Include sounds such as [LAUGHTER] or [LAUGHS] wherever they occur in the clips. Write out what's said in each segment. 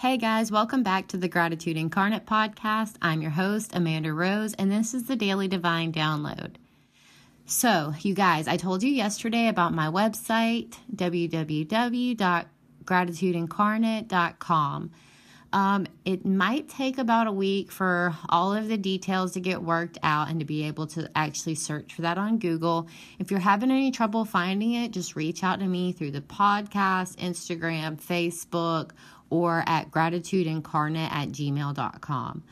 Hey guys, welcome back to the Gratitude Incarnate podcast. I'm your host, Amanda Rose, and this is the Daily Divine Download. So, you guys, I told you yesterday about my website, www.gratitudeincarnate.com. Um, it might take about a week for all of the details to get worked out and to be able to actually search for that on Google. If you're having any trouble finding it, just reach out to me through the podcast, Instagram, Facebook, or at gratitudeincarnate at gmail.com.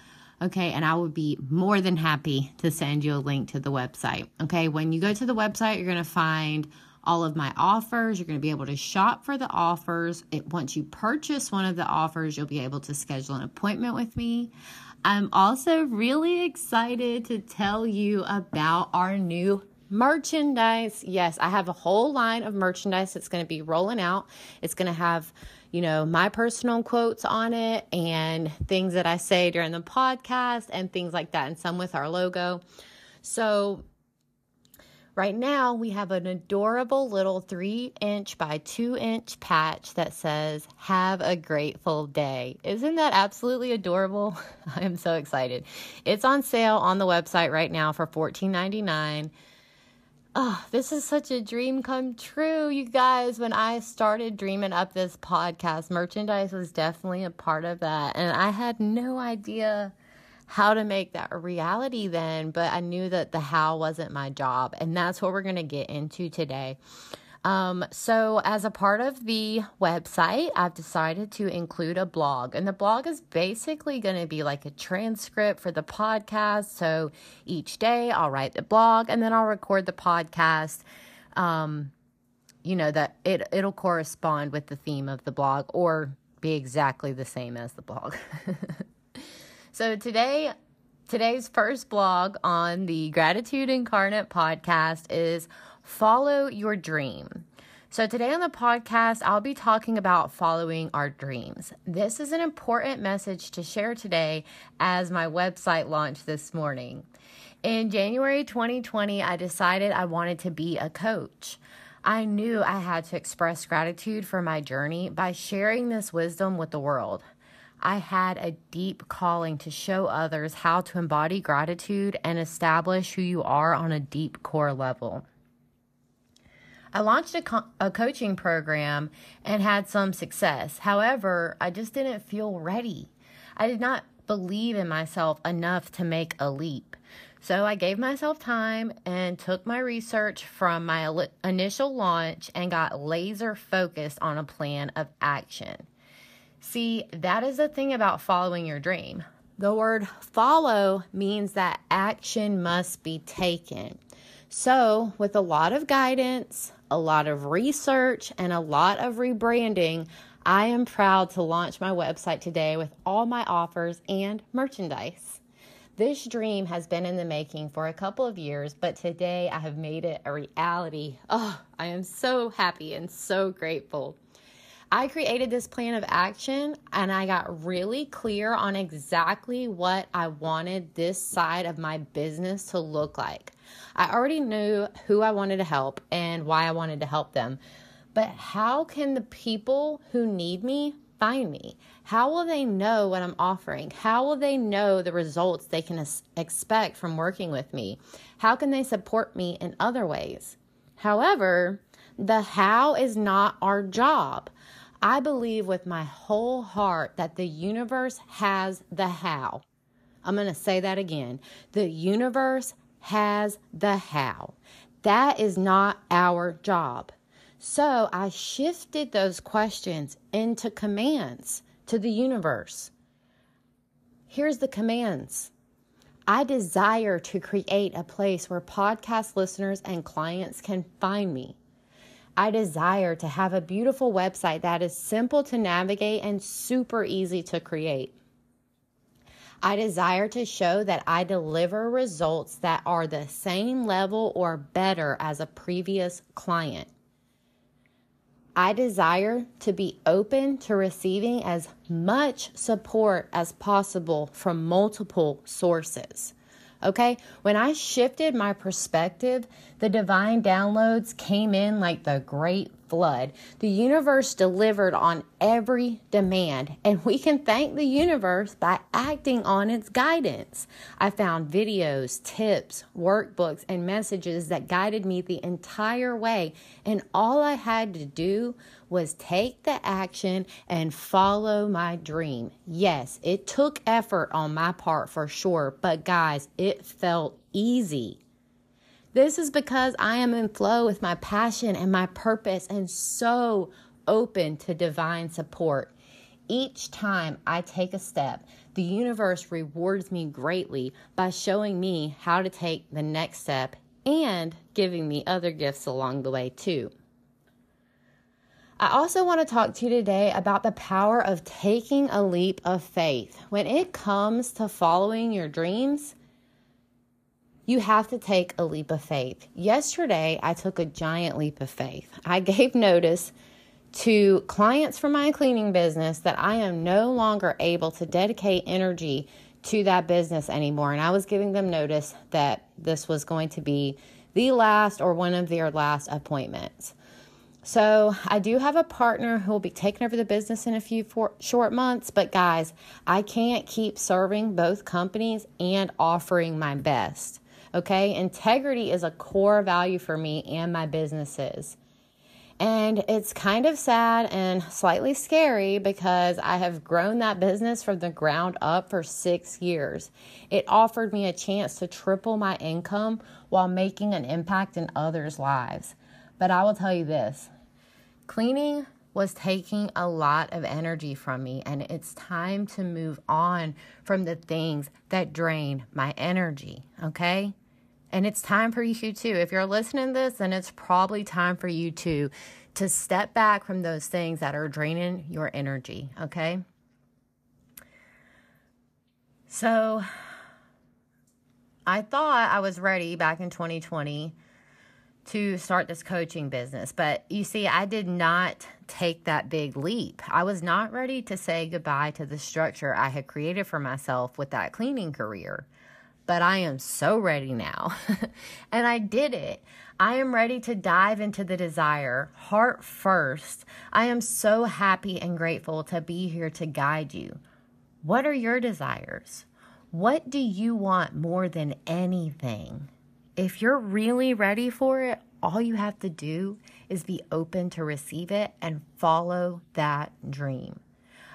Okay, and I would be more than happy to send you a link to the website. Okay, when you go to the website, you're going to find all of my offers. You're going to be able to shop for the offers. It, once you purchase one of the offers, you'll be able to schedule an appointment with me. I'm also really excited to tell you about our new merchandise. Yes, I have a whole line of merchandise that's going to be rolling out. It's going to have, you know, my personal quotes on it and things that I say during the podcast and things like that, and some with our logo. So, Right now, we have an adorable little three inch by two inch patch that says, Have a grateful day. Isn't that absolutely adorable? [LAUGHS] I am so excited. It's on sale on the website right now for $14.99. Oh, this is such a dream come true, you guys. When I started dreaming up this podcast, merchandise was definitely a part of that. And I had no idea how to make that a reality then, but I knew that the how wasn't my job. And that's what we're going to get into today. Um, so, as a part of the website, I've decided to include a blog, and the blog is basically going to be like a transcript for the podcast. So, each day I'll write the blog and then I'll record the podcast. Um, you know that it it'll correspond with the theme of the blog or be exactly the same as the blog. [LAUGHS] So today, today's first blog on the Gratitude Incarnate podcast is Follow Your Dream. So, today on the podcast, I'll be talking about following our dreams. This is an important message to share today as my website launched this morning. In January 2020, I decided I wanted to be a coach. I knew I had to express gratitude for my journey by sharing this wisdom with the world. I had a deep calling to show others how to embody gratitude and establish who you are on a deep core level. I launched a, co- a coaching program and had some success. However, I just didn't feel ready. I did not believe in myself enough to make a leap. So I gave myself time and took my research from my initial launch and got laser focused on a plan of action. See, that is the thing about following your dream. The word follow means that action must be taken. So, with a lot of guidance, a lot of research, and a lot of rebranding, I am proud to launch my website today with all my offers and merchandise. This dream has been in the making for a couple of years, but today I have made it a reality. Oh, I am so happy and so grateful. I created this plan of action and I got really clear on exactly what I wanted this side of my business to look like. I already knew who I wanted to help and why I wanted to help them. But how can the people who need me find me? How will they know what I'm offering? How will they know the results they can expect from working with me? How can they support me in other ways? However, the how is not our job. I believe with my whole heart that the universe has the how. I'm going to say that again. The universe has the how. That is not our job. So I shifted those questions into commands to the universe. Here's the commands. I desire to create a place where podcast listeners and clients can find me. I desire to have a beautiful website that is simple to navigate and super easy to create. I desire to show that I deliver results that are the same level or better as a previous client. I desire to be open to receiving as much support as possible from multiple sources. Okay, when I shifted my perspective, the divine downloads came in like the great flood. The universe delivered on every demand, and we can thank the universe by acting on its guidance. I found videos, tips, workbooks, and messages that guided me the entire way, and all I had to do was take the action and follow my dream. Yes, it took effort on my part for sure, but guys, it felt easy. This is because I am in flow with my passion and my purpose and so open to divine support. Each time I take a step, the universe rewards me greatly by showing me how to take the next step and giving me other gifts along the way, too. I also want to talk to you today about the power of taking a leap of faith. When it comes to following your dreams, you have to take a leap of faith. Yesterday, I took a giant leap of faith. I [LAUGHS] gave notice to clients from my cleaning business that I am no longer able to dedicate energy to that business anymore. And I was giving them notice that this was going to be the last or one of their last appointments. So, I do have a partner who will be taking over the business in a few for, short months, but guys, I can't keep serving both companies and offering my best. Okay? Integrity is a core value for me and my businesses. And it's kind of sad and slightly scary because I have grown that business from the ground up for six years. It offered me a chance to triple my income while making an impact in others' lives. But I will tell you this Cleaning was taking a lot of energy from me, and it's time to move on from the things that drain my energy, okay? And it's time for you too. If you're listening to this, then it's probably time for you too to step back from those things that are draining your energy, okay? So I thought I was ready back in 2020 to start this coaching business. But you see, I did not take that big leap. I was not ready to say goodbye to the structure I had created for myself with that cleaning career. But I am so ready now. [LAUGHS] and I did it. I am ready to dive into the desire, heart first. I am so happy and grateful to be here to guide you. What are your desires? What do you want more than anything? If you're really ready for it, all you have to do is be open to receive it and follow that dream.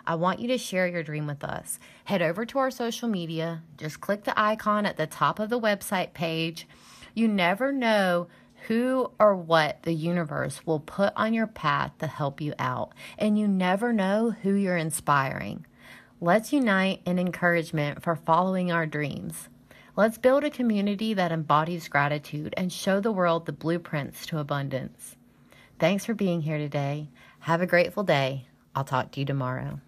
I want you to share your dream with us. Head over to our social media, just click the icon at the top of the website page. You never know who or what the universe will put on your path to help you out, and you never know who you're inspiring. Let's unite in encouragement for following our dreams. Let's build a community that embodies gratitude and show the world the blueprints to abundance. Thanks for being here today. Have a grateful day. I'll talk to you tomorrow.